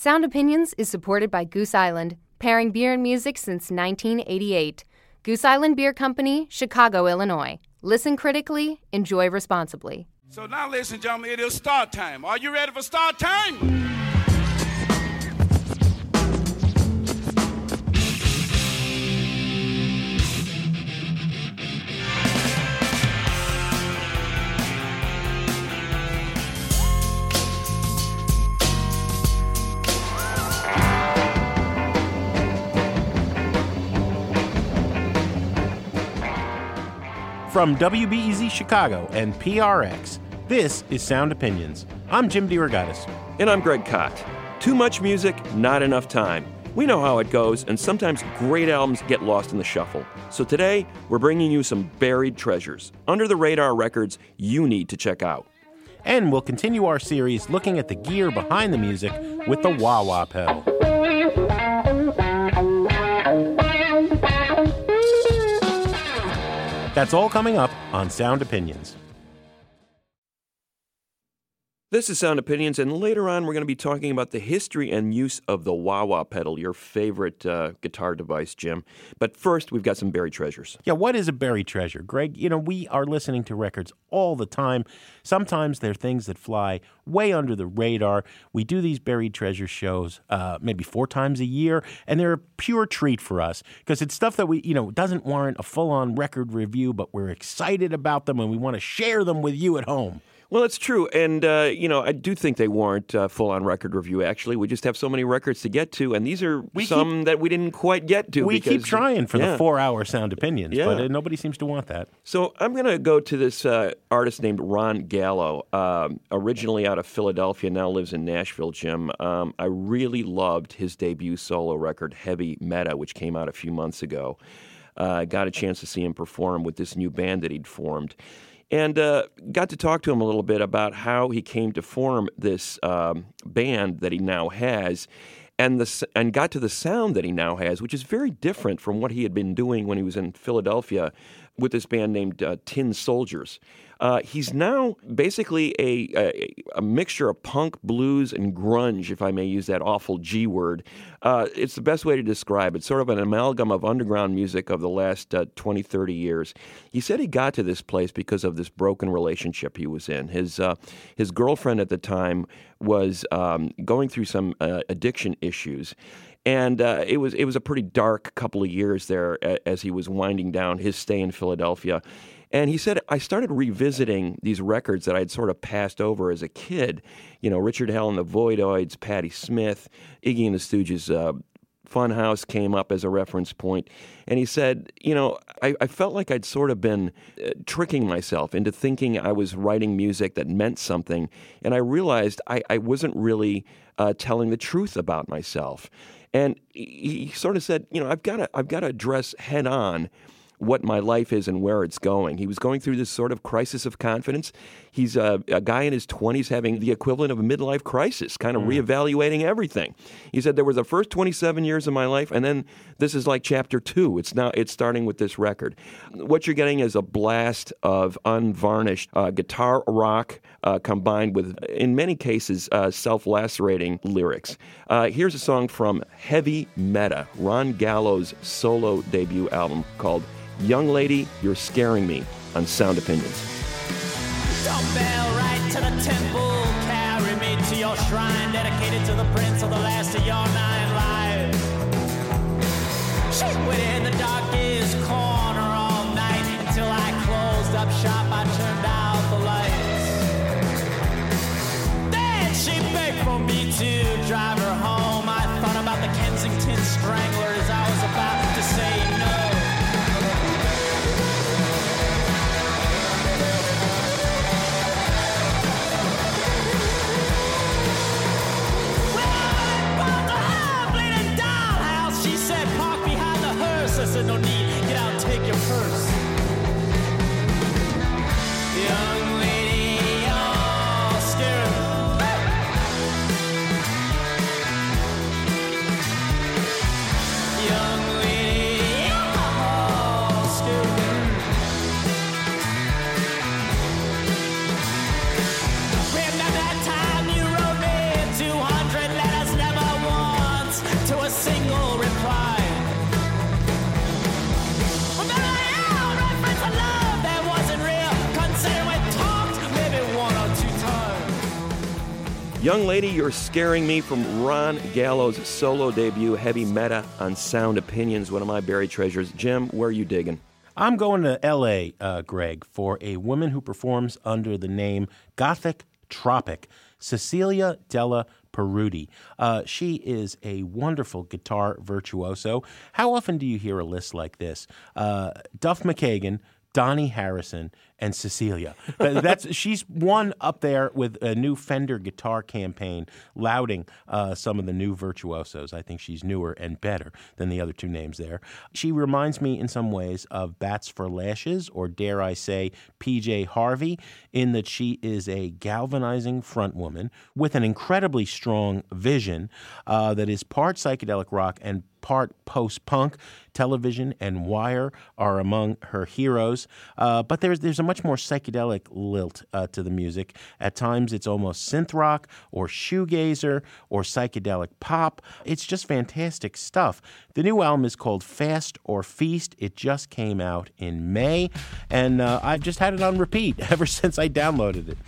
Sound Opinions is supported by Goose Island, pairing beer and music since 1988. Goose Island Beer Company, Chicago, Illinois. Listen critically, enjoy responsibly. So now, ladies and gentlemen, it is start time. Are you ready for start time? From WBEZ Chicago and PRX, this is Sound Opinions. I'm Jim DeRogatis. And I'm Greg Kot. Too much music, not enough time. We know how it goes, and sometimes great albums get lost in the shuffle. So today, we're bringing you some buried treasures, under the radar records you need to check out. And we'll continue our series looking at the gear behind the music with the wah wah pedal. That's all coming up on Sound Opinions. This is Sound Opinions, and later on, we're going to be talking about the history and use of the wah wah pedal, your favorite uh, guitar device, Jim. But first, we've got some buried treasures. Yeah, what is a buried treasure? Greg, you know, we are listening to records all the time. Sometimes they're things that fly way under the radar. We do these buried treasure shows uh, maybe four times a year, and they're a pure treat for us because it's stuff that we, you know, doesn't warrant a full on record review, but we're excited about them and we want to share them with you at home. Well, it's true, and uh, you know I do think they warrant uh, full-on record review. Actually, we just have so many records to get to, and these are We some keep- that we didn't quite get to. We because, keep trying for yeah. the four-hour sound opinions, Yeah. but uh, nobody seems to want that. So I'm going to go to this uh, artist named Ron Gallo, um, originally out of Philadelphia, now lives in Nashville. Jim, um, I really loved his debut solo record, Heavy Meta, which came out a few months ago. Uh, got a chance to see him perform with this new band that he'd formed. And uh, got to talk to him a little bit about how he came to form this um, band that he now has, and the and got to the sound that he now has, which is very different from what he had been doing when he was in Philadelphia with this band named uh, Toy Soldiers. Uh, he's now basically a, a a mixture of punk, blues, and grunge, if I may use that awful G word. Uh, it's the best way to describe it. Sort of an amalgam of underground music of the last uh, 20, 30 years. He said he got to this place because of this broken relationship he was in. His uh, his girlfriend at the time was um, going through some uh, addiction issues. And uh, it was it was a pretty dark couple of years there as he was winding down his stay in Philadelphia. And he said, I started revisiting these records that I'd sort of passed over as a kid. You know, Richard Hell and the Voidoids, Patti Smith, Iggy and the Stooges, uh, Funhouse came up as a reference point. And he said, You know, I, I felt like I'd sort of been uh, tricking myself into thinking I was writing music that meant something. And I realized I, I wasn't really uh, telling the truth about myself. And he, he sort of said, You know, I've got to, I've got to address head on what my life is and where it's going. He was going through this sort of crisis of confidence. He's a, a guy in his 20s having the equivalent of a midlife crisis, kind of reevaluating everything. He said there was the first 27 years of my life, and then this is like chapter two. It's now it's starting with this record. What you're getting is a blast of unvarnished uh, guitar rock uh, combined with, in many cases, uh, self-lacerating lyrics. Uh, here's a song from Heavy Meta, Ron Gallo's solo debut album called Young Lady, You're Scaring Me on Sound Opinions. Dumbbell right to the temple, carry me to your shrine, dedicated to the prince of the last of your nine Young Lady, You're Scaring Me from Ron Gallo's solo debut, Heavy Meta on Sound Opinions, one of my buried treasures. Jim, where are you digging? I'm going to L.A., uh, Greg, for a woman who performs under the name Gothic Tropic, Cecilia Della Peruti. Uh, she is a wonderful guitar virtuoso. How often do you hear a list like this? Uh, Duff McKagan, Dhani Harrison, and Cecilia. That's she's one up there with a new Fender guitar campaign, lauding uh, some of the new virtuosos. I think she's newer and better than the other two names there. She reminds me in some ways of Bats for Lashes, or dare I say, PJ Harvey, in that she is a galvanizing front woman with an incredibly strong vision uh, that is part psychedelic rock and part post punk. Television and Wire are among her heroes, uh, but there's there's a much more psychedelic lilt uh, to the music. At times, it's almost synth rock or shoegazer or psychedelic pop. It's just fantastic stuff. The new album is called Fast or Feast. It just came out in May, and uh, I've just had it on repeat ever since I downloaded it.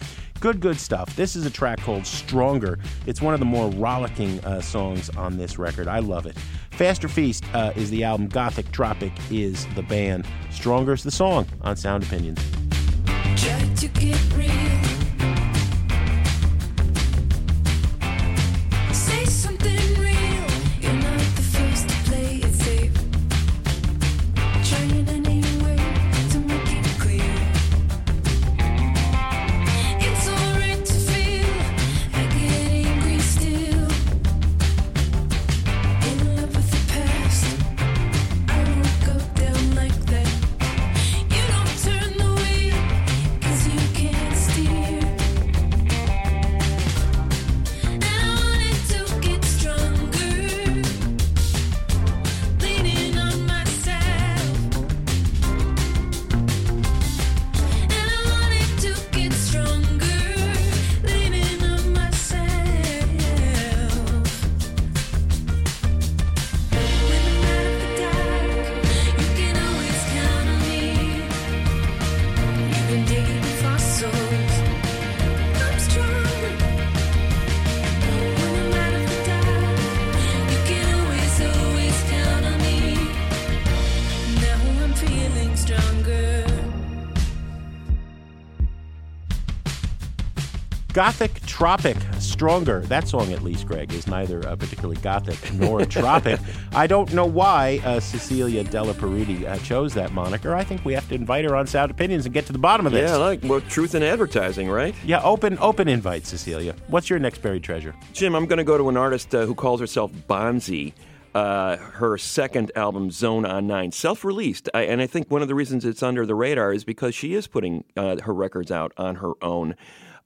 Good, good stuff. This is a track called Stronger. It's one of the more rollicking uh, songs on this record. I love it. Fast or Feast uh, is the album. Gothic Tropic is the band. Stronger is the song on Sound Opinions. To real. Gothic Tropic, Stronger. That song, at least, Greg, is neither uh, particularly gothic nor tropic. I don't know why uh, Cecilia Della Peruti uh, chose that moniker. I think we have to invite her on Sound Opinions and get to the bottom of this. Yeah, like well, truth in advertising, right? Yeah, open, open invite, Cecilia. What's your next buried treasure? Jim, I'm going to go to an artist uh, who calls herself Bonzie. Uh, her second album, Zone on Nine, self-released, I, and I think one of the reasons it's under the radar is because she is putting uh, her records out on her own,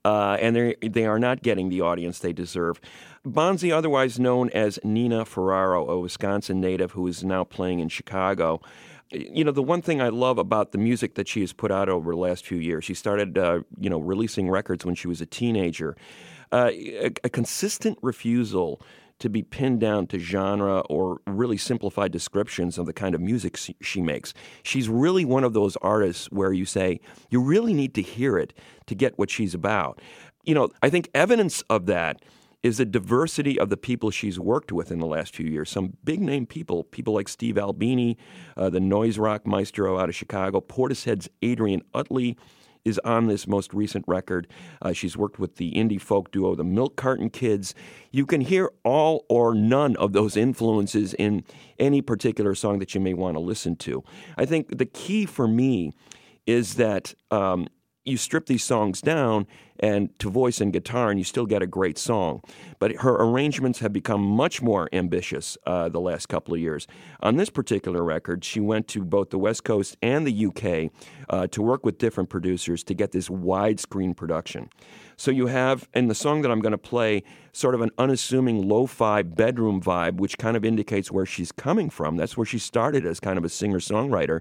uh, and they they are not getting the audience they deserve. Bonzie, otherwise known as Nina Ferraro, a Wisconsin native who is now playing in Chicago. You know, the one thing I love about the music that she has put out over the last few years, she started, uh, you know, releasing records when she was a teenager. Uh, a, a consistent refusal to be pinned down to genre or really simplified descriptions of the kind of music she, makes. She's really one of those artists where you say, you really need to hear it to get what she's about. You know, I think evidence of that is the diversity of the people she's worked with in the last few years. Some big name people, people like Steve Albini, uh, the noise rock maestro out of Chicago, Portishead's Adrian Utley is on this most recent record. Uh, she's worked with the indie folk duo, the Milk Carton Kids. You can hear all or none of those influences in any particular song that you may want to listen to. I think the key for me is that um, you strip these songs down and to voice and guitar, and you still get a great song. But her arrangements have become much more ambitious uh, the last couple of years. On this particular record, she went to both the West Coast and the UK uh, to work with different producers to get this widescreen production. So you have, in the song that I'm going to play, sort of an unassuming lo fi bedroom vibe, which kind of indicates where she's coming from. That's where she started as kind of a singer songwriter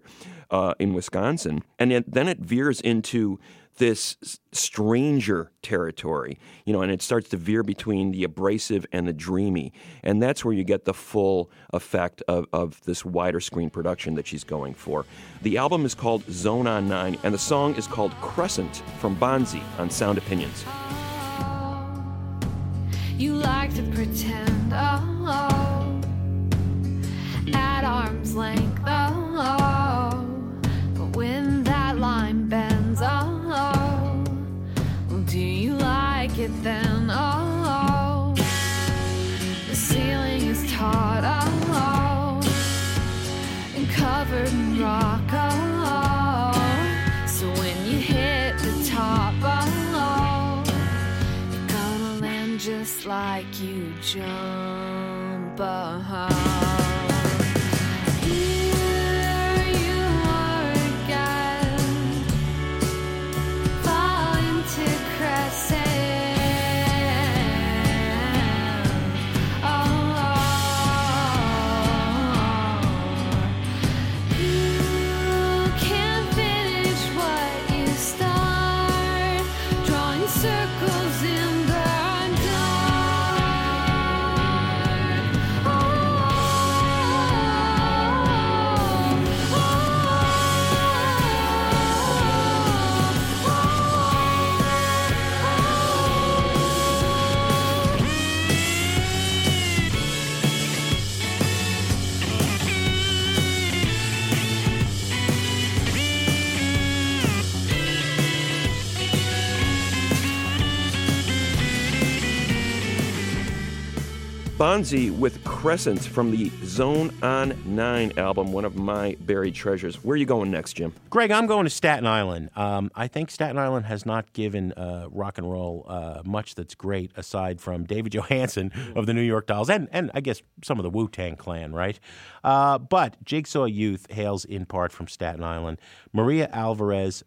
uh, in Wisconsin. And it, then it veers into this stranger territory, you know, and it starts to veer between the abrasive and the dreamy. And that's where you get the full effect of, of this wider screen production that she's going for. The album is called Zone on Nine, and the song is called Crescent from Bonzie on Sound Opinions. You like to pretend, oh, oh at arm's length, oh, oh. It then, oh? The ceiling is taut, oh, and covered in rock, oh. So when you hit the top, oh, you're gonna land just like you jump, oh. Bonzie with Crescent from the Zone on 9 album, one of my buried treasures. Where are you going next, Jim? Greg, I'm going to Staten Island. Um, I think Staten Island has not given uh, rock and roll uh, much that's great aside from David Johansen of the New York Dolls and, and I guess some of the Wu Tang Clan, right? Uh, but Jigsaw Youth hails in part from Staten Island. Maria Alvarez,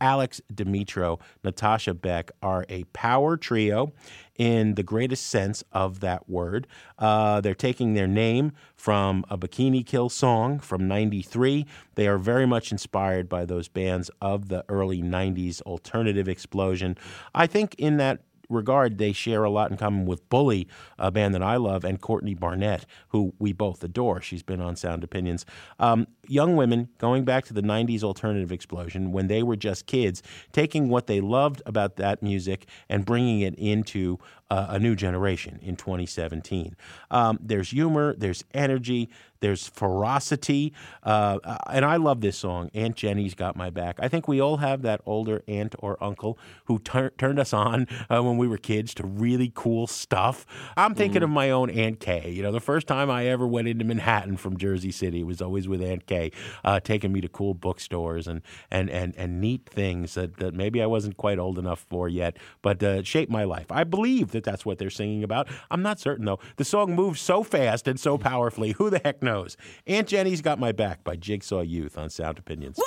Alex Dimitro, Natasha Beck are a power trio in the greatest sense of that word. Uh, they're taking their name from a Bikini Kill song from 93. They are very much inspired by those bands of the early 90s alternative explosion. I think in that regard, they share a lot in common with Bully, a band that I love, and Courtney Barnett, who we both adore. She's been on Sound Opinions. Um, young women going back to the 90s alternative explosion when they were just kids, taking what they loved about that music and bringing it into uh, a new generation in 2017. Um, there's humor, there's energy, there's ferocity, uh, and I love this song. Aunt Jenny's got my back. I think we all have that older aunt or uncle who tur- turned us on uh, when we were kids to really cool stuff. I'm thinking of my own Aunt Kay. You know, the first time I ever went into Manhattan from Jersey City was always with Aunt Kay, uh, taking me to cool bookstores and and and and neat things that, that maybe I wasn't quite old enough for yet, but uh, shaped my life. I believe that that's what they're singing about. I'm not certain though. The song moves so fast and so powerfully. Who the heck knows? Aunt Jenny's got my back by Jigsaw Youth on Sound Opinions.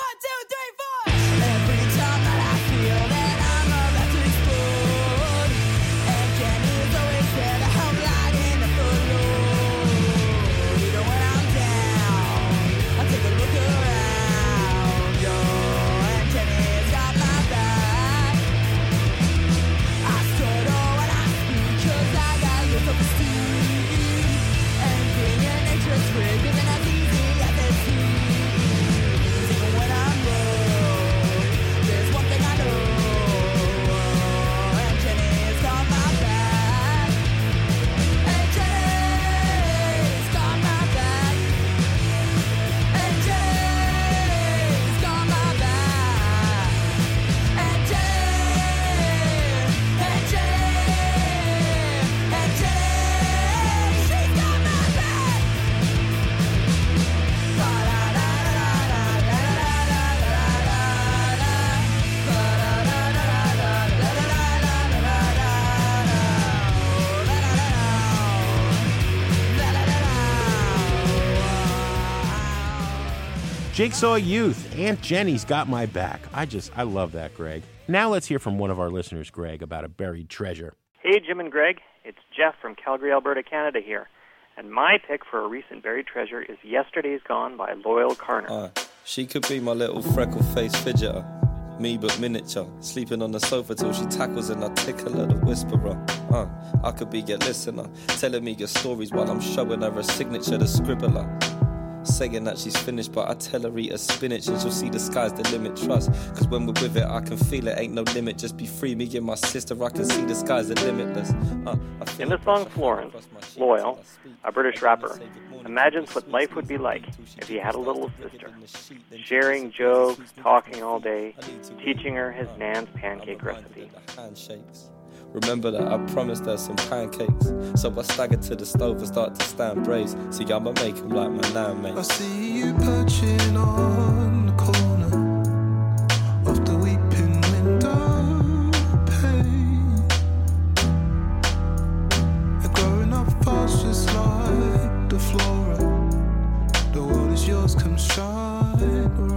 Jigsaw Youth, Aunt Jenny's got my back. I just, I love that, Greg. Now let's hear from one of our listeners, Greg, about a buried treasure. Hey, Jim and Greg. It's Jeff from Calgary, Alberta, Canada here. And my pick for a recent buried treasure is Yesterday's Gone by Loyle Carner. Uh, she could be my little freckle faced fidgeter. Me but miniature, sleeping on the sofa till she tackles and I tickle her the whisperer. Uh, I could be your listener, telling me your stories while I'm showing her a signature to scribbler. Saying that she's finished, but I tell her eat a spinach and she'll see the sky's the limit. Trust, cause when we're with it, I can feel it. Ain't no limit. Just be free, me and my sister. I can see the sky's the limitless. Uh, In the song Florence, across my cheeks Loyal, till I speak. a British rapper, imagines what life would be like if he had a little sister. Sharing jokes, talking all day, teaching her his nan's pancake recipe. Remember that I promised her some pancakes. So I staggered to the stove and start to stand braised. See, I'ma make 'em like my nan I see you perching on the corner of the weeping window pane. And growing up fast, just like the flora. The world is yours, come shine.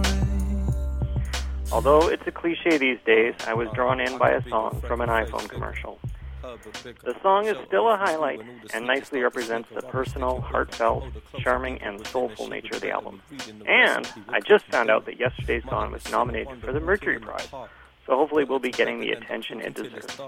Although it's a cliche these days, I was drawn in by a song from an iPhone commercial. The song is still a highlight and nicely represents the personal, heartfelt, charming, and soulful nature of the album. And I just found out that Yesterday's Gone was nominated for the Mercury Prize, so hopefully we'll be getting the attention it deserves.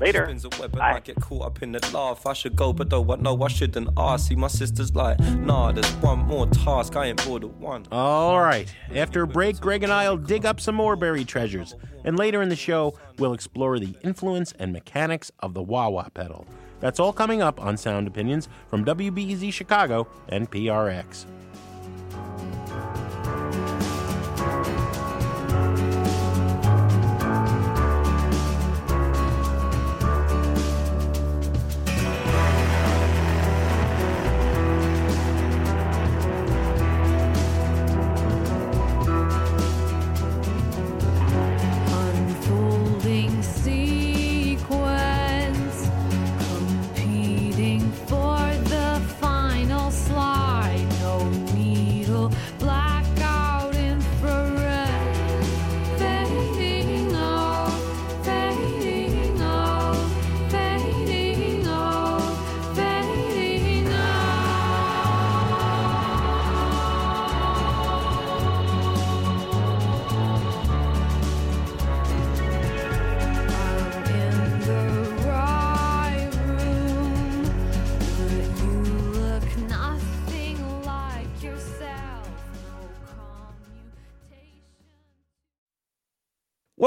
Later. Spins a web and Bye. I get caught up in the laugh. I should go, but though I know I shouldn't ask. See, my sister's like, nah, there's one more task. I ain't bored of one. All right. After a break, Greg and I'll dig up some more buried treasures. And later in the show, we'll explore the influence and mechanics of the wah wah pedal. That's all coming up on Sound Opinions from WBEZ Chicago and PRX.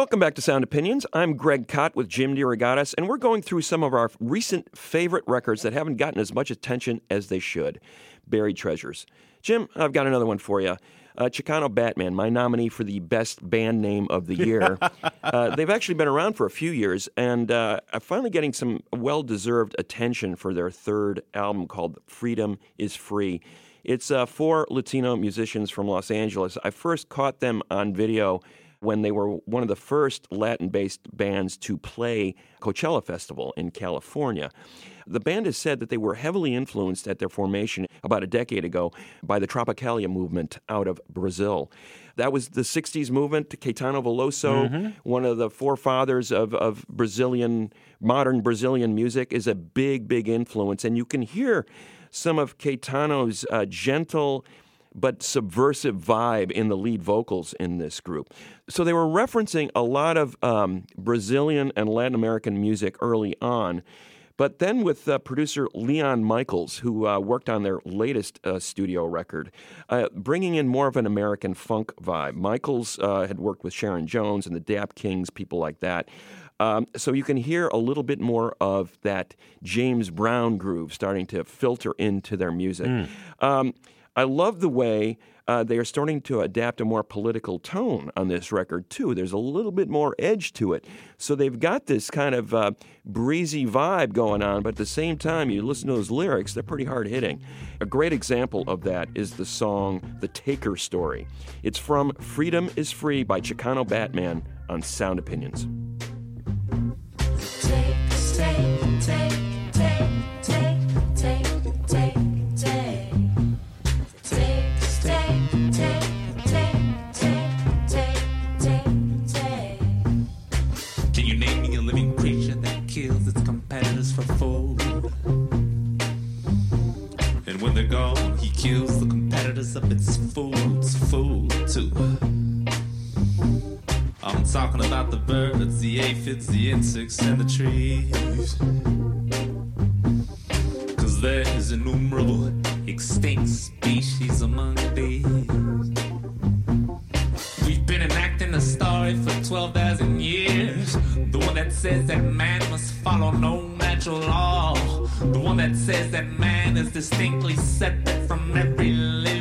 Welcome back to Sound Opinions. I'm Greg Kot with Jim DeRogatis, and we're going through some of our recent favorite records that haven't gotten as much attention as they should. Buried Treasures. Jim, I've got another one for you. Uh, Chicano Batman, my nominee for the best band name of the year. uh, they've actually been around for a few years, and uh, are finally getting some well deserved attention for their third album called Freedom is Free. It's uh, four Latino musicians from Los Angeles. I first caught them on video when they were one of the first Latin based bands to play Coachella Festival in California. The band has said that they were heavily influenced at their formation about a decade ago by the Tropicalia movement out of Brazil. That was the 60s movement. Caetano Veloso, one of the forefathers of, of Brazilian, modern Brazilian music, is a big, big influence. And you can hear some of Caetano's uh, gentle, but subversive vibe in the lead vocals in this group. So they were referencing a lot of um, Brazilian and Latin American music early on. But then with uh, producer Leon Michels, who uh, worked on their latest uh, studio record, uh, bringing in more of an American funk vibe. Michels uh, had worked with Sharon Jones and the Dap Kings, people like that. Um, so you can hear a little bit more of that James Brown groove starting to filter into their music. Um, I love the way uh, they are starting to adapt a more political tone on this record, too. There's a little bit more edge to it. So they've got this kind of uh, breezy vibe going on, but at the same time, you listen to those lyrics, they're pretty hard hitting. A great example of that is the song The Taker Story. It's from Freedom is Free by Chicano Batman on Sound Opinions. Take, take, competitors of its food's food too. I'm talking about the birds, the aphids, the insects, and the trees. Cause there's innumerable extinct species among these. We've been enacting a story for 12,000 years. The one that says that man must follow no natural law. The one that says that man is distinctly separate from every living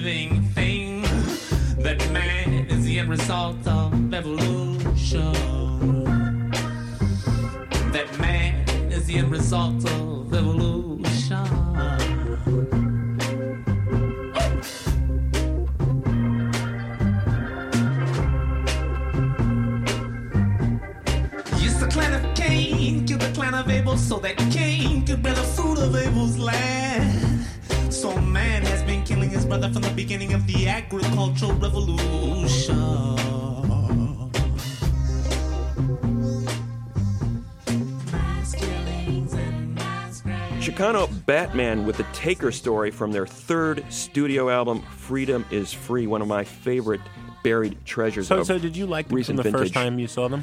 Taker story from their third studio album, Freedom is Free, one of my favorite buried treasures. So, so did you like them from the vintage. first time you saw them?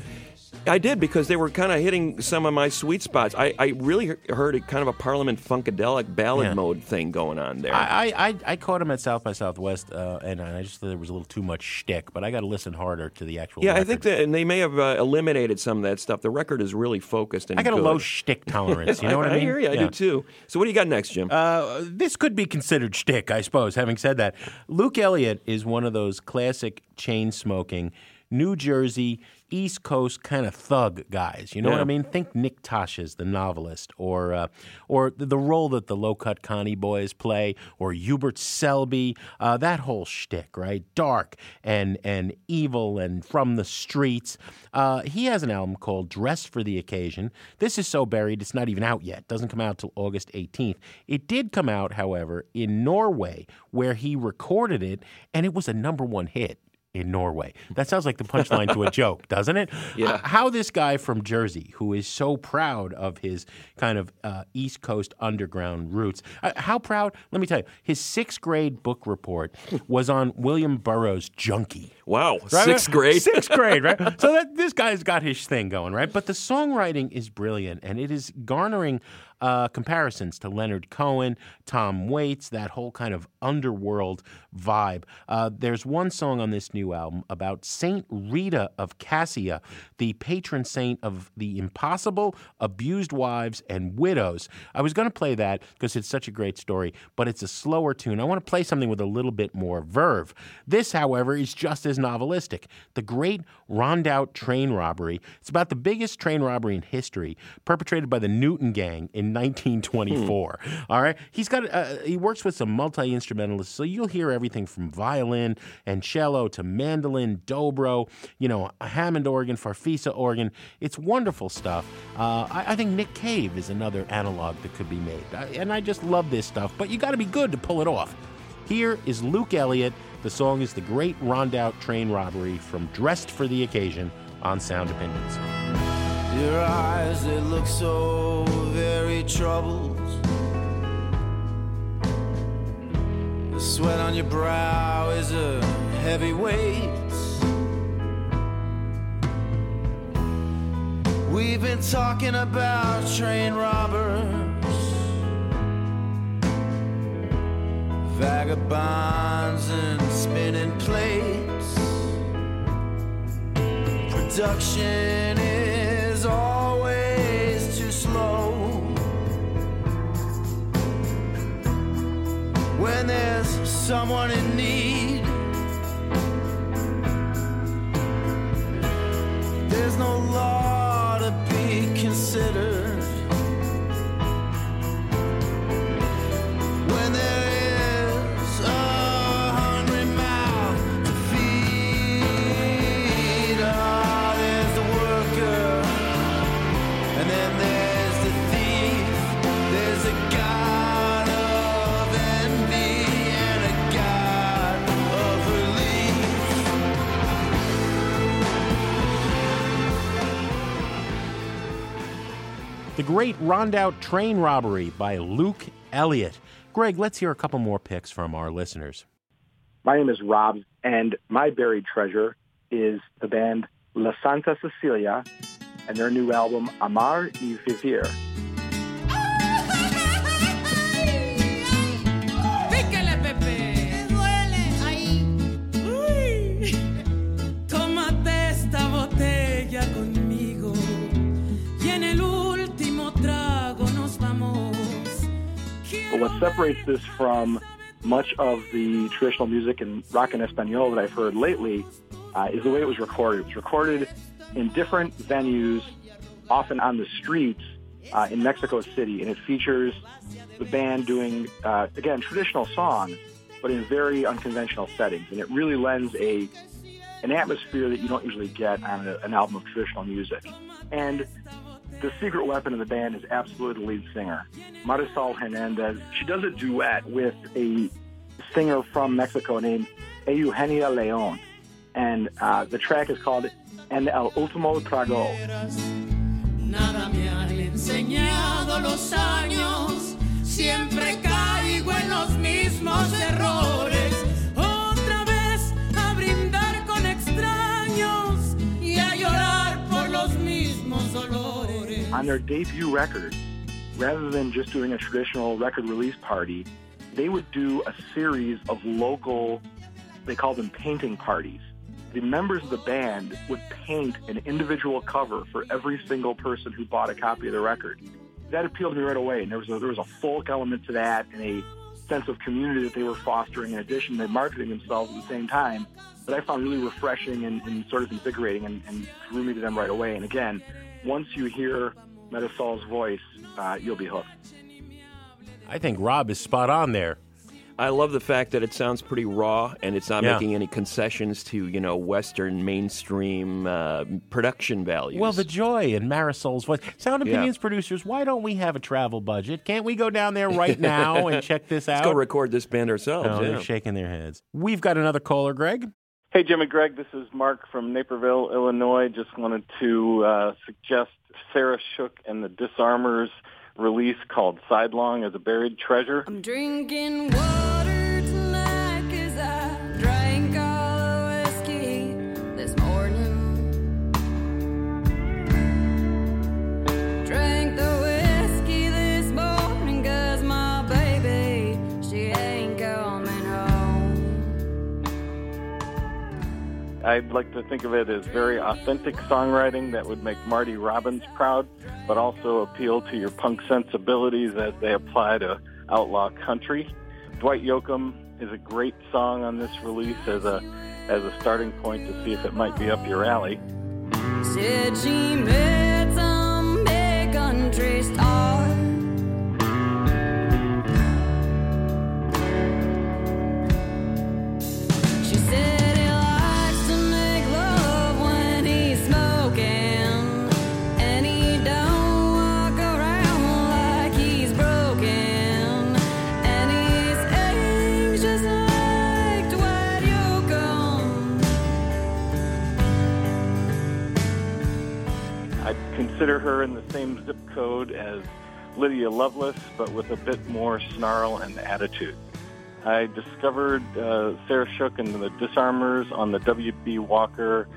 I did because they were kind of hitting some of my sweet spots. I, I really heard a kind of a Parliament funkadelic ballad Yeah. mode thing going on there. I, I, I, I caught him at South by Southwest, uh, and I just thought there was a little too much shtick. But I got to listen harder to the actual. yeah, I think that, and they may have uh, eliminated some of that stuff. The record is really focused and I got a low shtick tolerance. You know what I mean? I hear you. I Yeah. do too. So what do you got next, Jim? Uh, this could be considered shtick, I suppose. Having said that, Luke Elliott is one of those classic chain smoking, New Jersey, East Coast kind of thug guys. You know what I mean? Think Nick Tosches, the novelist, or uh, or the, role that the Low Cut Connie boys play, or Hubert Selby. Uh, that whole shtick, right? Dark and and evil and from the streets. Uh, he has an album called Dressed for the Occasion. This is so buried, it's not even out yet. Doesn't come out till August 18th. It did come out, however, in Norway, where he recorded it, and it was a number one hit in Norway. That sounds like the punchline to a joke, doesn't it? Yeah. How this guy from Jersey, who is so proud of his kind of uh, East Coast underground roots, uh, how proud? Let me tell you, his sixth grade book report was on William Burroughs' Junkie. Wow, Right? sixth grade. Sixth grade, right? So that this guy's got his thing going, right? But the songwriting is brilliant, and it is garnering uh, comparisons to Leonard Cohen, Tom Waits, that whole kind of underworld vibe. Uh, there's one song on this new album about Saint Rita of Cascia, the patron saint of the impossible, abused wives, and widows. I was going to play that because it's such a great story, but it's a slower tune. I want to play something with a little bit more verve. This, however, is just as novelistic. The Great Rondout Train Robbery. It's about the biggest train robbery in history, perpetrated by the Newton Gang in 1924. All right, he's got uh, he works with some multi instrumentalists, so you'll hear everything from violin and cello to mandolin, dobro, you know, Hammond organ, Farfisa organ. It's wonderful stuff. Uh, I, I think Nick Cave is another analog that could be made, I, and I just love this stuff. But you got to be good to pull it off. Here is Luke Elliott. The song is The Great Rondout Train Robbery from Dressed for the Occasion on Sound Opinions. Your eyes, they look so very troubled. The sweat on your brow is a heavy weight. We've been talking about train robbers, vagabonds, and spinning plates. Production is always too slow. When there's someone in need, Great Rondout Train Robbery by Luke Elliott. Greg, let's hear a couple more picks from our listeners. My name is Rob, and my buried treasure is the band La Santa Cecilia and their new album Amar y Vivir. Separates this from much of the traditional music and rock and espanol that I've heard lately uh, is the way it was recorded. It was recorded in different venues, often on the streets uh, in Mexico City, and it features the band doing, uh, again, traditional songs, but in very unconventional settings. And it really lends a an atmosphere that you don't usually get on a, an album of traditional music. And the secret weapon of the band is absolutely the lead singer, Marisol Hernandez. She does a duet with a singer from Mexico named Eugenia Leon. And uh, the track is called En el Último Trago. Nada me han enseñado los años, siempre caigo en los mismos errores. On their debut record, rather than just doing a traditional record release party, they would do a series of local, they call them painting parties. The members of the band would paint an individual cover for every single person who bought a copy of the record. That appealed to me right away, and there was a, there was a folk element to that and a sense of community that they were fostering. In addition, they're marketing themselves at the same time that I found really refreshing and, and sort of invigorating and, and drew me to them right away. And again, once you hear Marisol's voice, uh, you'll be hooked. I think Rob is spot on there. I love the fact that it sounds pretty raw and it's not Yeah. making any concessions to, you know, Western mainstream uh, production values. Well, the joy in Marisol's voice. Sound Yeah. Opinions producers, why don't we have a travel budget? Can't we go down there right now and check this out? Let's go record this band ourselves. No, yeah. they're shaking their heads. We've got another caller, Greg. Hey, Jim and Greg, this is Mark from Naperville, Illinois. Just wanted to uh, suggest Sarah Shook and the Disarmers release called Sidelong as a Buried Treasure. I'm drinking water tonight 'cause I I'd like to think of it as very authentic songwriting that would make Marty Robbins proud, but also appeal to your punk sensibilities as they apply to outlaw country. Dwight Yoakam is a great song on this release as a as a starting point to see if it might be up your alley. Said she met some big country star. Consider her in the same zip code as Lydia Loveless, but with a bit more snarl and attitude. I discovered uh, Sarah Shook and the Disarmers on the W.B. Walker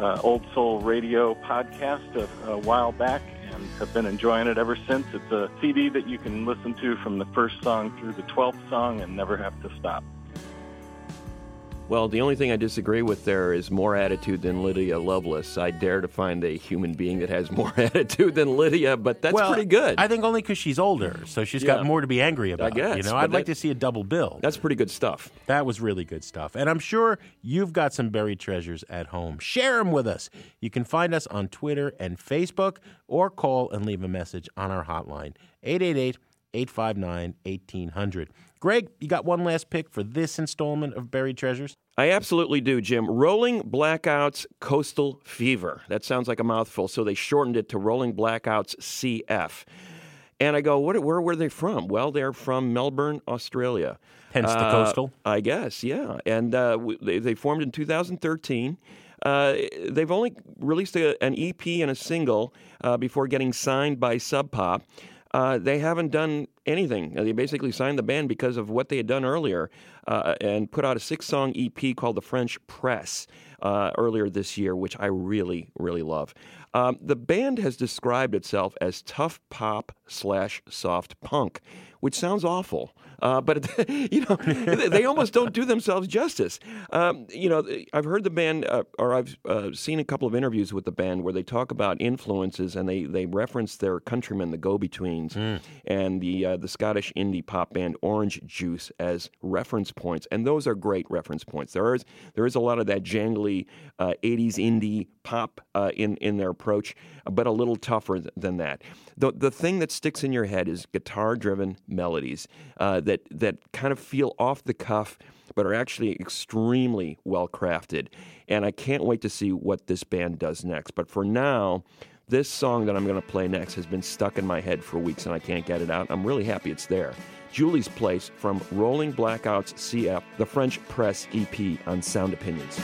uh, Old Soul Radio podcast a, a while back and have been enjoying it ever since. It's a CD that you can listen to from the first song through the 12th song and never have to stop. Well, the only thing I disagree with there is more attitude than Lydia Loveless. I dare to find a human being that has more attitude than Lydia, but that's well, pretty good. I think only because she's older, so she's Yeah. got more to be angry about. guess, you know, I'd like that- to see a double bill. That's pretty good stuff. That was really good stuff. And I'm sure you've got some buried treasures at home. Share them with us. You can find us on Twitter and Facebook or call and leave a message on our hotline, 888 859 1800. Greg, you got one last pick for this installment of Buried Treasures? I absolutely do, Jim. Rolling Blackouts Coastal Fever. That sounds like a mouthful, so they shortened it to Rolling Blackouts CF. And I go, what, where were they from? Well, they're from Melbourne, Australia. Hence the Uh, coastal. I guess, yeah. And uh, they, they formed in 2013. Uh, they've only released a, an EP and a single uh, before getting signed by Sub Pop. Uh, they haven't done anything. They basically signed the band because of what they had done earlier uh, and put out a six song EP called The French Press uh, earlier this year, which I really, really love. Um, the band has described itself as tough pop slash soft punk, which sounds awful. Uh, but you know, they almost don't do themselves justice. Um, you know, I've heard the band, uh, or I've uh, seen a couple of interviews with the band where they talk about influences and they, they reference their countrymen, the Go Betweens, and the uh, the Scottish indie pop band Orange Juice as reference points, and those are great reference points. There is there is a lot of that jangly uh, '80s indie pop uh, in in their approach, but a little tougher th- than that. The the thing that sticks in your head is guitar driven melodies uh, that that kind of feel off the cuff but are actually extremely well crafted. And I can't wait to see what this band does next. But for now, this song that I'm going to play next has been stuck in my head for weeks and I can't get it out. I'm really happy it's there. Julie's Place from Rolling Blackouts CF, the French Press EP on Sound Opinions.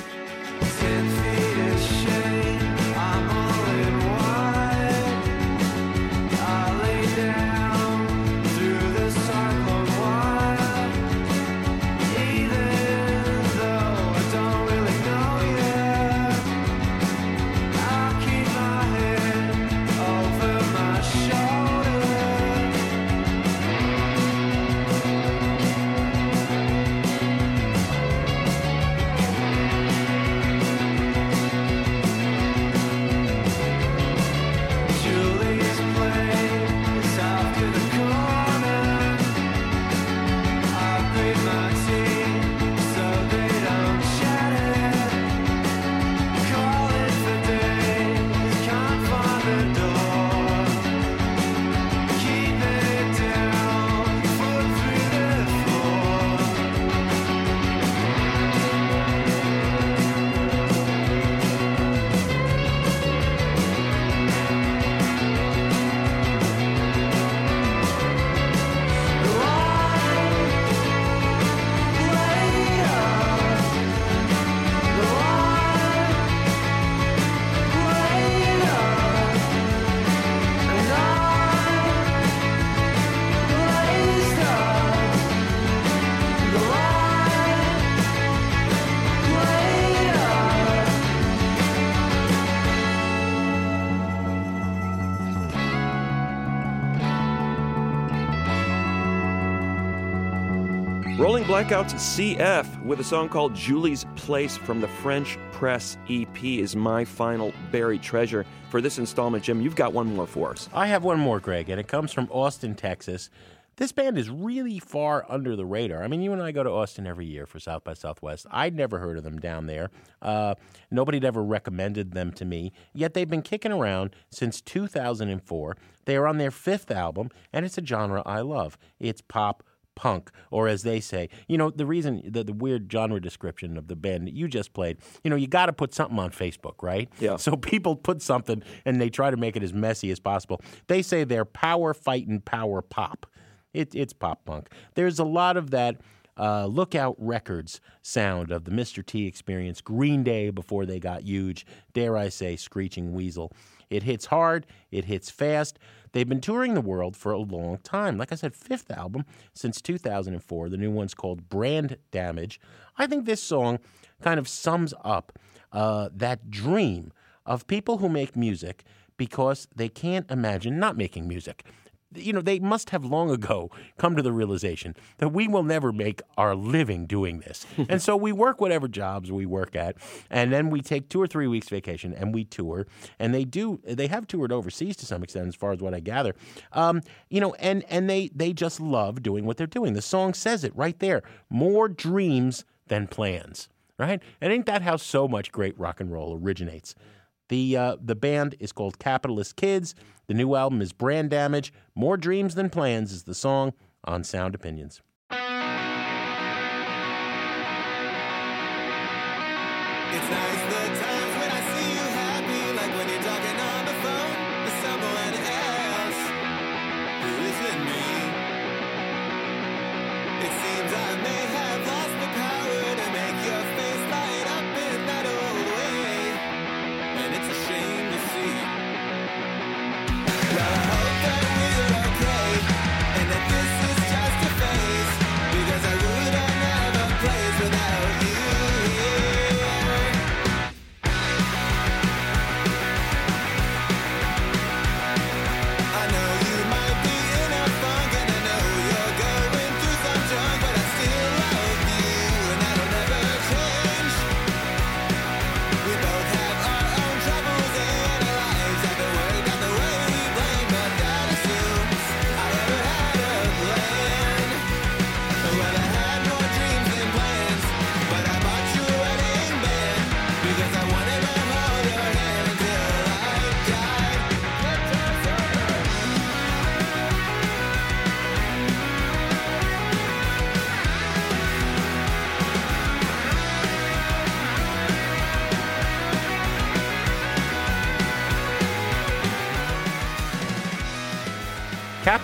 Blackouts CF with a song called Julie's Place from the French Press EP is my final buried treasure. For this installment, Jim, you've got one more for us. I have one more, Greg, and it comes from Austin, Texas. This band is really far under the radar. I mean, you and I go to Austin every year for South by Southwest. I'd never heard of them down there. Uh, nobody'd ever recommended them to me. Yet they've been kicking around since 2004. They are on their fifth album, and it's a genre I love. It's pop punk, or as they say, you know, the reason the, the weird genre description of the band that you just played, you know, you got to put something on Facebook, right? Yeah. So people put something and they try to make it as messy as possible. They say they're power fighting power pop. It, it's pop punk. There's a lot of that. Uh, Lookout Records sound of the Mr. T experience, Green Day before they got huge, dare I say, Screeching Weasel. It hits hard, it hits fast. They've been touring the world for a long time. Like I said, fifth album since 2004. The new one's called Brand Damage. I think this song kind of sums up uh, that dream of people who make music because they can't imagine not making music you know, they must have long ago come to the realization that we will never make our living doing this. and so we work whatever jobs we work at, and then we take two or three weeks vacation and we tour. And they do, they have toured overseas to some extent, as far as what I gather. Um, you know, and and they they just love doing what they're doing. The song says it right there: more dreams than plans. Right? And ain't that how so much great rock and roll originates? The uh, the band is called Capitalist Kids. The new album is Brand Damage. More Dreams Than Plans is the song on Sound Opinions.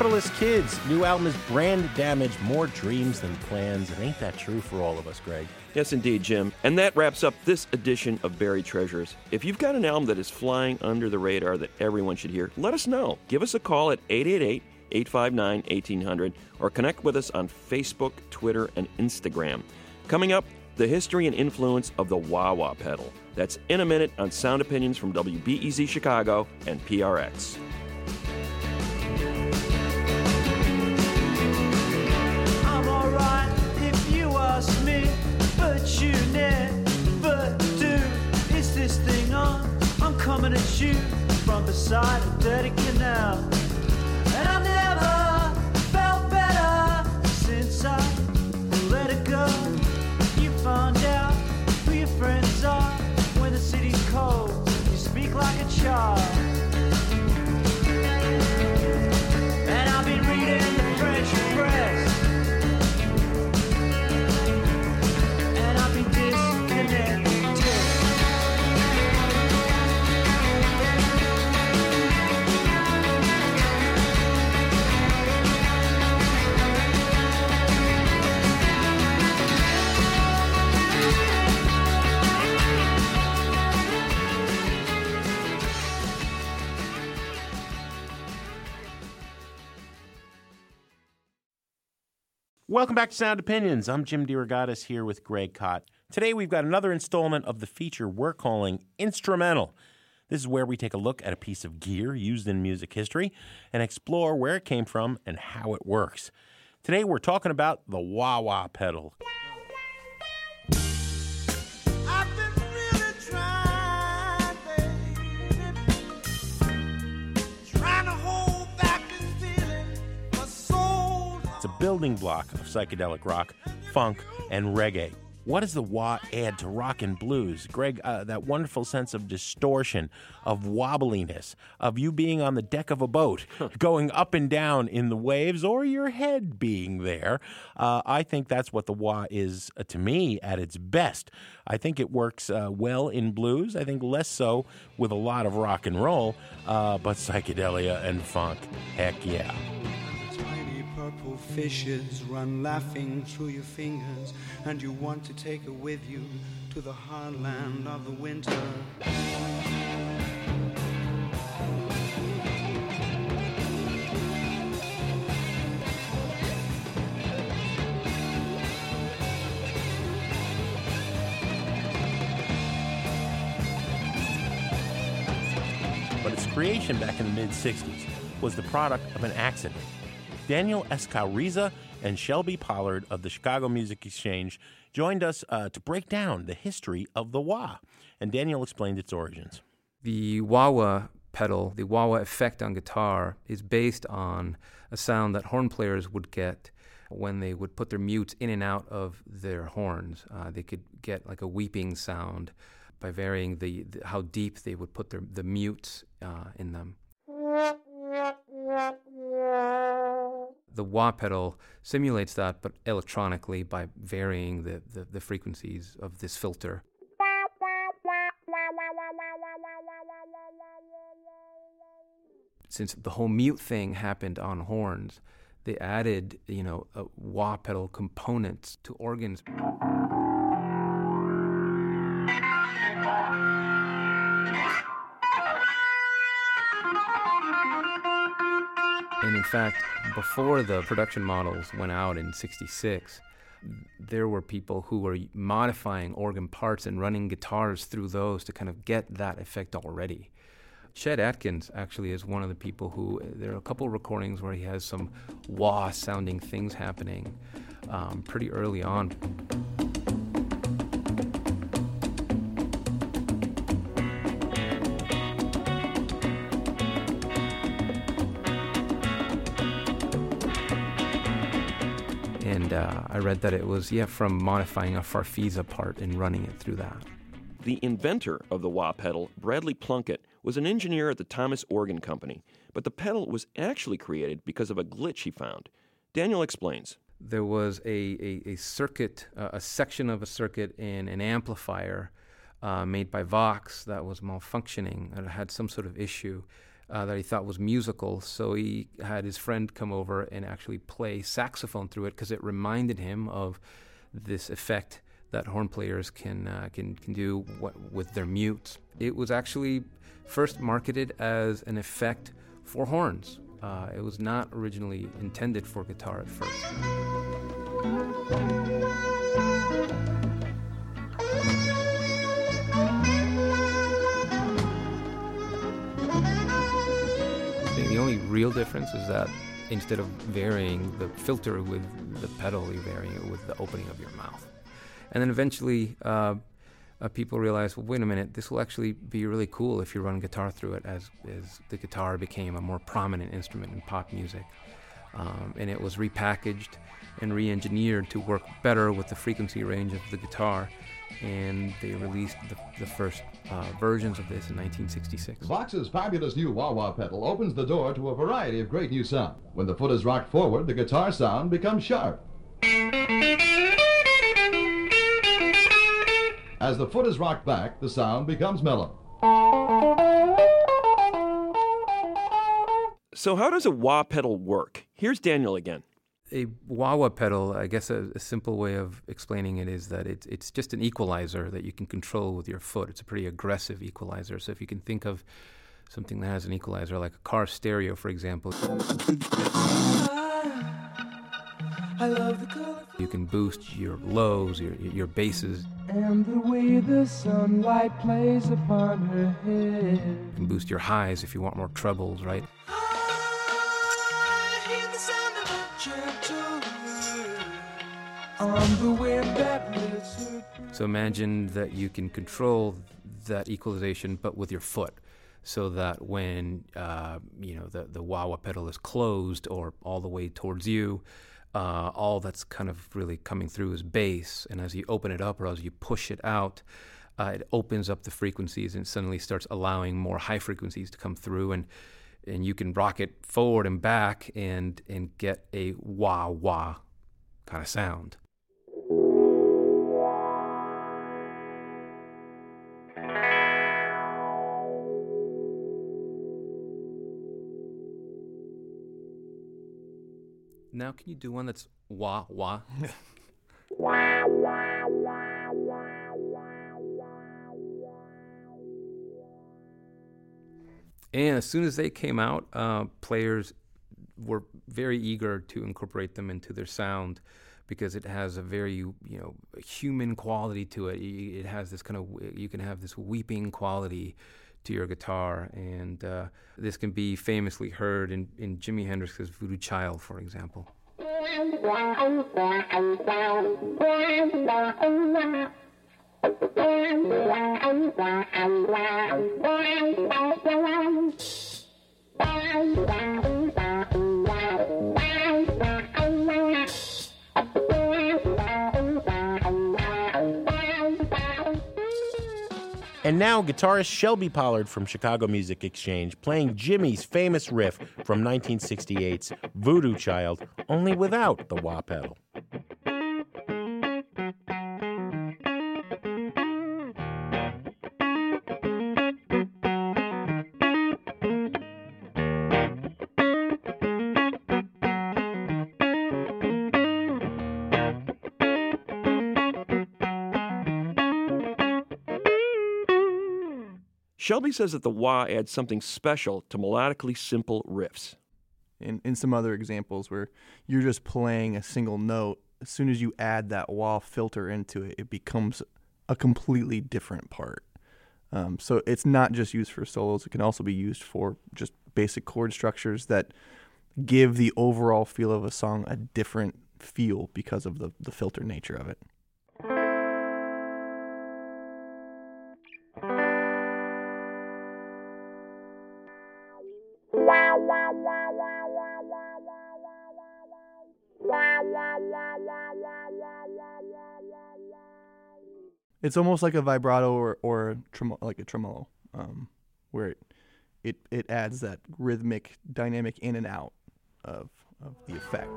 Capitalist Kids, new album is Brand Damage, More Dreams Than Plans. And ain't that true for all of us, Greg? Yes, indeed, Jim. And that wraps up this edition of Buried Treasures. If you've got an album that is flying under the radar that everyone should hear, let us know. Give us a call at 888 859 1800 or connect with us on Facebook, Twitter, and Instagram. Coming up, the history and influence of the wah wah pedal. That's in a minute on Sound Opinions from WBEZ Chicago and PRX. Ask me, but you never do. Is this thing on? I'm coming at you from beside a dirty canal. And I've never felt better since I let it go. You found out who your friends are when the city's cold. You speak like a child. Welcome back to Sound Opinions. I'm Jim DeRogatis here with Greg Kot. Today we've got another installment of the feature we're calling Instrumental. This is where we take a look at a piece of gear used in music history and explore where it came from and how it works. Today we're talking about the wah wah pedal. Building block of psychedelic rock, funk, and reggae. What does the wah add to rock and blues? Greg, uh, that wonderful sense of distortion, of wobbliness, of you being on the deck of a boat, going up and down in the waves, or your head being there. Uh, I think that's what the wah is uh, to me at its best. I think it works uh, well in blues. I think less so with a lot of rock and roll, uh, but psychedelia and funk, heck yeah. Purple fishes run laughing through your fingers, and you want to take her with you to the heartland of the winter. but its creation back in the mid 60s was the product of an accident. Daniel Escauriza and Shelby Pollard of the Chicago Music Exchange joined us uh, to break down the history of the wah, and Daniel explained its origins. The wah pedal, the wah effect on guitar, is based on a sound that horn players would get when they would put their mutes in and out of their horns. Uh, they could get like a weeping sound by varying the, the how deep they would put their the mutes uh, in them. The wah pedal simulates that, but electronically by varying the, the, the frequencies of this filter. Since the whole mute thing happened on horns, they added, you know, a wah pedal components to organs. And in fact, before the production models went out in 66, there were people who were modifying organ parts and running guitars through those to kind of get that effect already. Chet Atkins actually is one of the people who, there are a couple recordings where he has some wah sounding things happening um, pretty early on. Uh, I read that it was, yeah, from modifying a Farfisa part and running it through that. The inventor of the wah pedal, Bradley Plunkett, was an engineer at the Thomas Organ Company, but the pedal was actually created because of a glitch he found. Daniel explains. There was a, a, a circuit, uh, a section of a circuit in an amplifier uh, made by Vox that was malfunctioning it had some sort of issue. Uh, that he thought was musical. So he had his friend come over and actually play saxophone through it because it reminded him of this effect that horn players can uh, can can do what, with their mutes. It was actually first marketed as an effect for horns. Uh, it was not originally intended for guitar at first. Only real difference is that instead of varying the filter with the pedal, you're varying it with the opening of your mouth. And then eventually, uh, uh, people realized, well, wait a minute, this will actually be really cool if you run guitar through it, as, as the guitar became a more prominent instrument in pop music. Um, and it was repackaged and re engineered to work better with the frequency range of the guitar. And they released the, the first uh, versions of this in 1966. Vox's fabulous new wah wah pedal opens the door to a variety of great new sound. When the foot is rocked forward, the guitar sound becomes sharp. As the foot is rocked back, the sound becomes mellow. So, how does a wah pedal work? Here's Daniel again. A wah wah pedal, I guess a, a simple way of explaining it is that it's, it's just an equalizer that you can control with your foot. It's a pretty aggressive equalizer. So if you can think of something that has an equalizer, like a car stereo, for example, ah, I love the color you can boost your lows, your, your basses, and the way the sunlight plays upon her head. you can boost your highs if you want more trebles, right? Ah, So imagine that you can control that equalization, but with your foot, so that when uh, you know the the wah pedal is closed or all the way towards you, uh, all that's kind of really coming through is bass, and as you open it up or as you push it out. Uh, it opens up the frequencies and suddenly starts allowing more high frequencies to come through, and and you can rock it forward and back and and get a wah wah kind of sound. Now, can you do one that's wah wah? and as soon as they came out, uh, players were very eager to incorporate them into their sound because it has a very you know human quality to it. It has this kind of you can have this weeping quality to your guitar, and uh, this can be famously heard in, in Jimi Hendrix's Voodoo Child, for example. And now, guitarist Shelby Pollard from Chicago Music Exchange playing Jimmy's famous riff from 1968's Voodoo Child, only without the wah pedal. Shelby says that the wah adds something special to melodically simple riffs. in, in some other examples where you're just playing a single note, as soon as you add that wah filter into it, it becomes a completely different part. Um, so it's not just used for solos; it can also be used for just basic chord structures that give the overall feel of a song a different feel because of the, the filter nature of it. It's almost like a vibrato or, or a tremo- like a tremolo, um, where it, it it adds that rhythmic dynamic in and out of of the effect.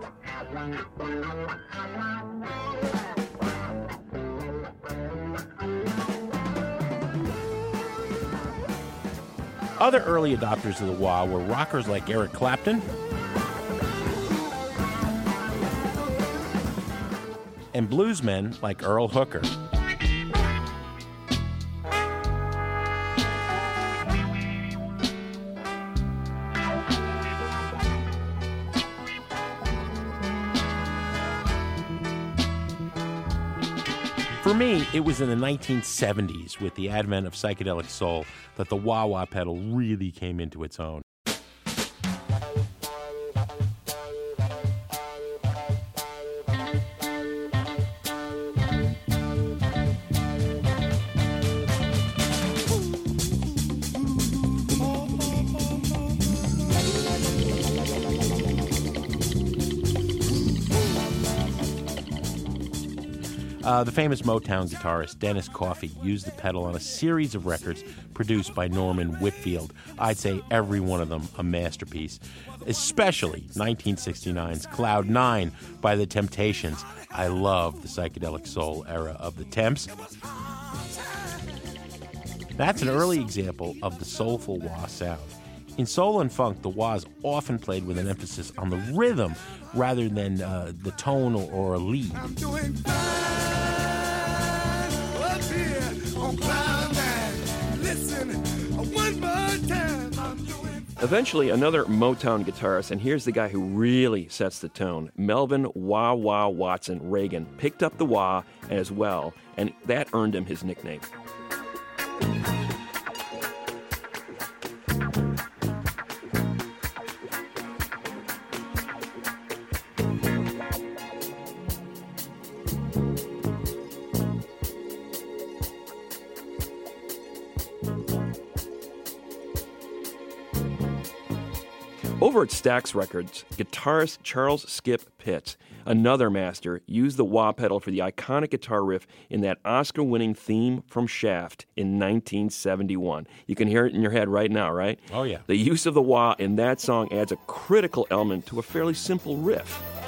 Other early adopters of the wah were rockers like Eric Clapton and bluesmen like Earl Hooker. For me, it was in the 1970s with the advent of psychedelic soul that the wah wah pedal really came into its own. Uh, the famous Motown guitarist Dennis Coffey used the pedal on a series of records produced by Norman Whitfield. I'd say every one of them a masterpiece, especially 1969's Cloud Nine by The Temptations. I love the psychedelic soul era of the Temps. That's an early example of the soulful wah sound. In soul and funk, the wah is often played with an emphasis on the rhythm rather than uh, the tone or, or a lead. Eventually, another Motown guitarist, and here's the guy who really sets the tone Melvin Wah Wah Watson Ragin picked up the wah as well, and that earned him his nickname. Over at Stax Records, guitarist Charles Skip Pitts, another master, used the wah pedal for the iconic guitar riff in that Oscar winning theme from Shaft in 1971. You can hear it in your head right now, right? Oh, yeah. The use of the wah in that song adds a critical element to a fairly simple riff.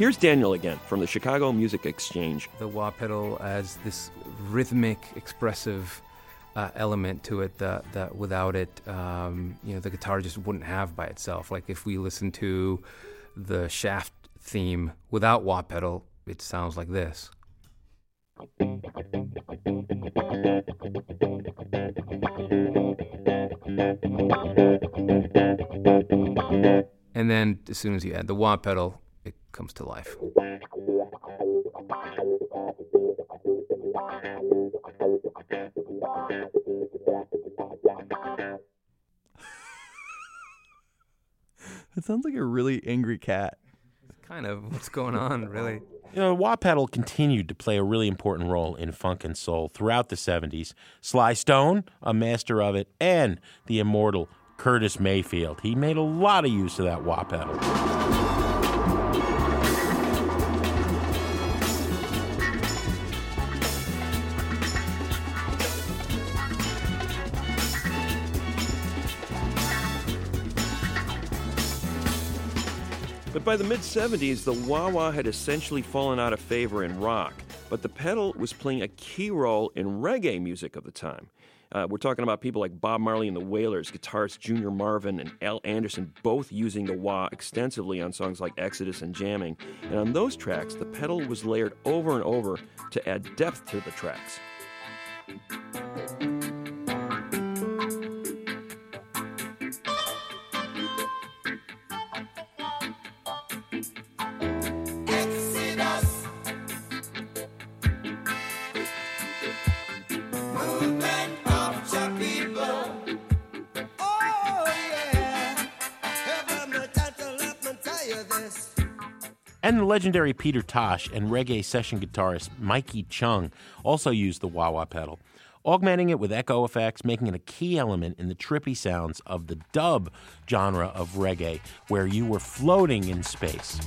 Here's Daniel again from the Chicago Music Exchange. the wah pedal as this rhythmic, expressive uh, element to it that, that without it, um, you know, the guitar just wouldn't have by itself. Like if we listen to the Shaft theme without wah pedal, it sounds like this. And then as soon as you add the wah pedal, comes to life. It sounds like a really angry cat. Kind of what's going on, really. You know, wah pedal continued to play a really important role in funk and soul throughout the 70s. Sly Stone, a master of it, and the immortal Curtis Mayfield. He made a lot of use of that wah But by the mid 70s, the wah wah had essentially fallen out of favor in rock, but the pedal was playing a key role in reggae music of the time. Uh, we're talking about people like Bob Marley and the Wailers, guitarist Junior Marvin and Al Anderson, both using the wah extensively on songs like Exodus and Jamming. And on those tracks, the pedal was layered over and over to add depth to the tracks. Legendary Peter Tosh and reggae session guitarist Mikey Chung also used the wah wah pedal. augmenting it with echo effects, making it a key element in the trippy sounds of the dub genre of reggae, where you were floating in space.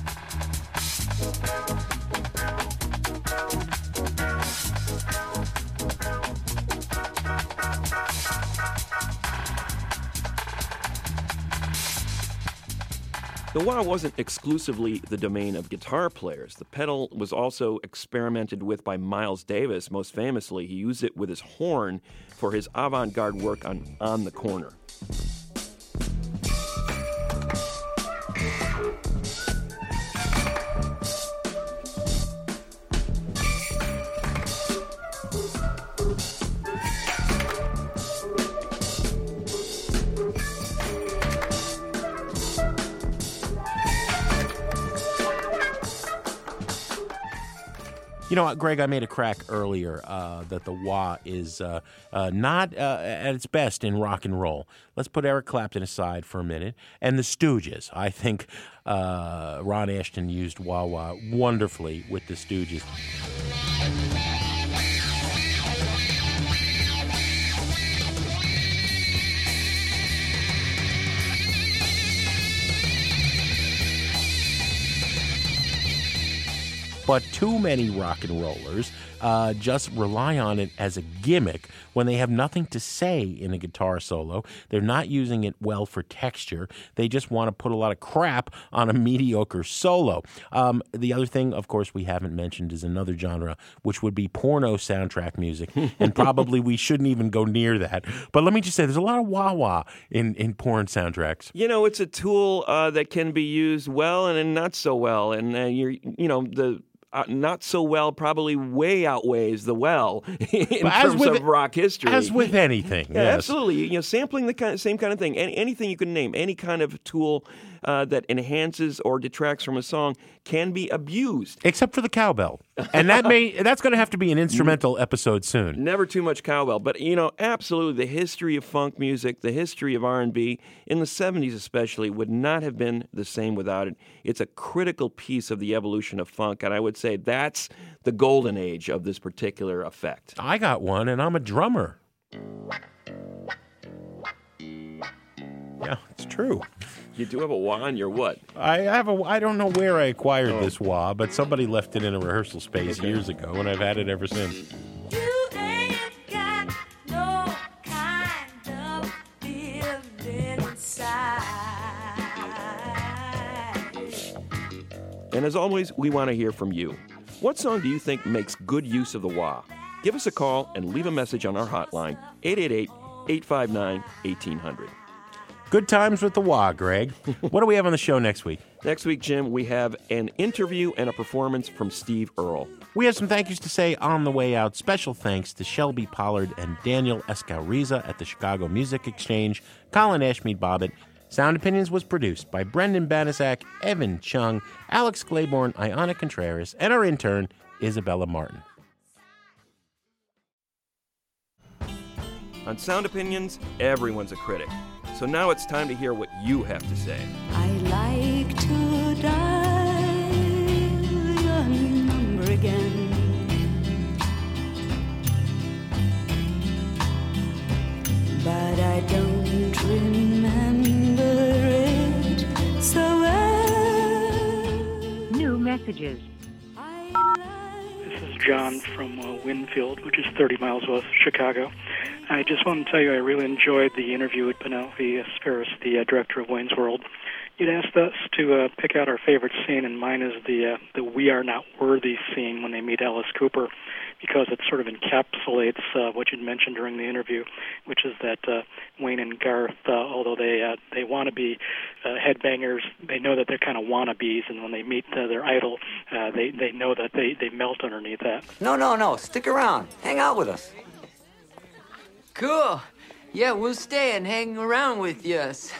The wah wasn't exclusively the domain of guitar players. The pedal was also experimented with by Miles Davis. Most famously, he used it with his horn for his avant garde work on On the Corner. You know, what, Greg, I made a crack earlier uh, that the wah is uh, uh, not uh, at its best in rock and roll. Let's put Eric Clapton aside for a minute. And the Stooges. I think uh, Ron Ashton used wah wah wonderfully with the Stooges. But too many rock and rollers uh, just rely on it as a gimmick when they have nothing to say in a guitar solo. They're not using it well for texture. They just want to put a lot of crap on a mediocre solo. Um, the other thing, of course, we haven't mentioned is another genre, which would be porno soundtrack music. and probably we shouldn't even go near that. But let me just say, there's a lot of wah wah in, in porn soundtracks. You know, it's a tool uh, that can be used well and, and not so well. And uh, you're, you know, the Uh, not so well probably way outweighs the well in terms with- of rock history. As with anything, Yeah, yes. absolutely. You know, sampling the kind, same kind of thing. Any, anything you can name, any kind of tool uh, that enhances or detracts from a song can be abused. Except for the cowbell. And that may that's going to have to be an instrumental episode soon. Never too much cowbell, but you know, absolutely, the history of funk music, the history of R and B in the '70s, especially, would not have been the same without it. It's a critical piece of the evolution of funk, and I would say that's the golden age of this particular effect. I got one, and I'm a drummer. Yeah, it's true. You do have a wah on your what? I have a. I don't know where I acquired oh. this wah, but somebody left it in a rehearsal space years ago, and I've had it ever since. You ain't got no kind of. And as always, we want to hear from you. What song do you think makes good use of the wah? Give us a call and leave a message on our hotline, 888 859 1800. Good times with the wah, Greg. what do we have on the show next week? Next week, Jim, we have an interview and a performance from Steve Earle. We have some thank yous to say on the way out. Special thanks to Shelby Pollard and Daniel Escauriza at the Chicago Music Exchange, Colin Ashmead Bobbitt. Sound Opinions was produced by Brendan Banaszak, Evan Chung, Alex Claiborne, Ayana Contreras, and our intern, Isabella Martin. On Sound Opinions, everyone's a critic. So now it's time to hear what you have to say. I like to dial your number again. But I don't remember it so well. New messages. John from uh, Winfield, which is 30 miles west of Chicago. I just want to tell you I really enjoyed the interview with Penelope Spheeris, the uh, director of Wayne's World. You'd asked us to uh, pick out our favorite scene, and mine is the uh, the "We Are Not Worthy" scene when they meet Alice Cooper, because it sort of encapsulates uh, what you'd mentioned during the interview, which is that uh, Wayne and Garth, uh, although they uh, they want to be uh, headbangers, they know that they're kind of wannabes, and when they meet uh, their idol, uh, they they know that they they melt underneath that. No, no, no. Stick around. Hang out with us. Cool. Yeah, we'll stay and hang around with us.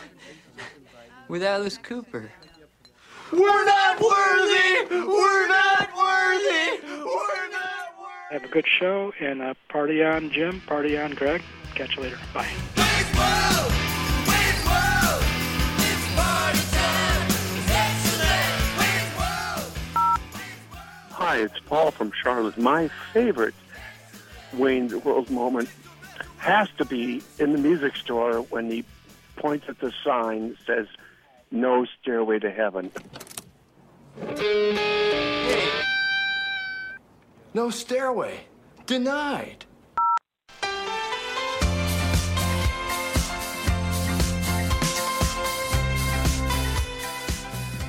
With Alice Cooper. We're not worthy! We're not worthy! We're not worthy! Have a good show and uh, party on, Jim. Party on, Greg. Catch you later. Bye. Hi, it's Paul from Charlotte. My favorite Wayne's World moment has to be in the music store when he points at the sign that says "No Stairway to Heaven." No stairway. Denied.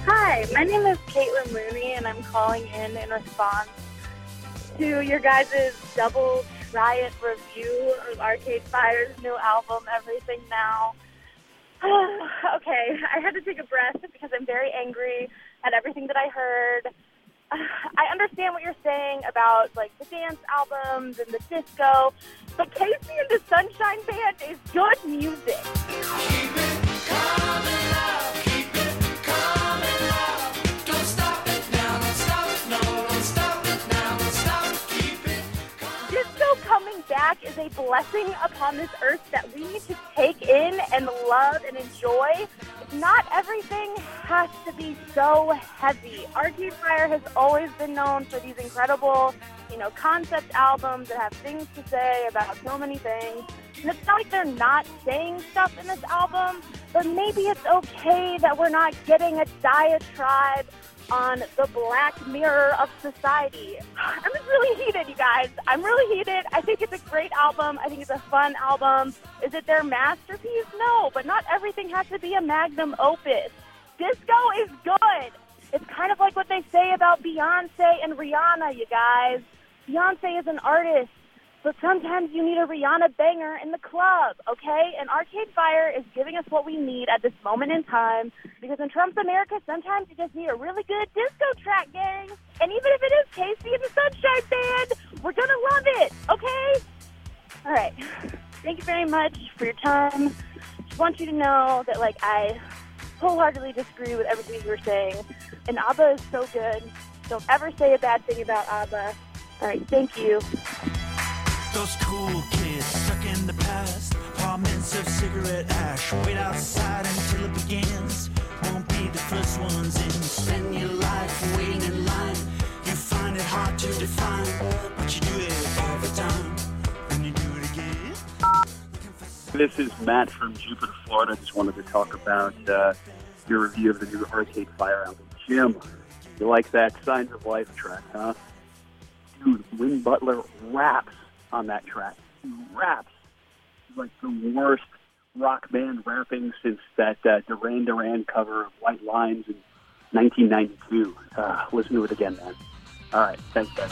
Hi, my name is Caitlin Mooney, and I'm calling in in response to your guys' double try it review of Arcade Fire's new album, Everything Now. okay, I had to take a breath because I'm very angry at everything that I heard. I understand what you're saying about like the dance albums and the disco, but KC and the Sunshine Band is good music. Back is a blessing upon this earth that we need to take in and love and enjoy. Not everything has to be so heavy. Arcade Fire has always been known for these incredible, you know, concept albums that have things to say about so many things. And it's not like they're not saying stuff in this album, but maybe it's okay that we're not getting a diatribe on the black mirror of society. I'm just really heated, you guys. I'm really heated. I think it's a great album. I think it's a fun album. Is it their masterpiece? No, but not everything has to be a magnum opus. Disco is good. It's kind of like what they say about Beyonce and Rihanna, you guys. Beyonce is an artist, but sometimes you need a Rihanna banger in the club, okay? And Arcade Fire is giving us what we need at this moment in time because in Trump's America, sometimes you just need a really good disco track, gang. And even if it is KC and the Sunshine Band, we're gonna love it, okay? All right. Thank you very much for your time. Just want you to know that, like, I wholeheartedly disagree with everything you were saying. And ABBA is so good. Don't ever say a bad thing about ABBA. All right, thank you. Those cool kids stuck in the past. Of cigarette ash. Wait outside until it begins. Won't be the first ones in. Spend your life waiting in line. You find it hard to define, but you do it all the time. You do it again. This is Matt from Jupiter, Florida. Just wanted to talk about uh, your review of the new Arcade Fire album. Jim, you like that Signs of Life track, huh? Dude, Win Butler raps on that track. He raps. Like the worst rock band rapping since that uh, Duran Duran cover of White Lines in 1992. Uh, listen to it again, man. All right, thanks, guys.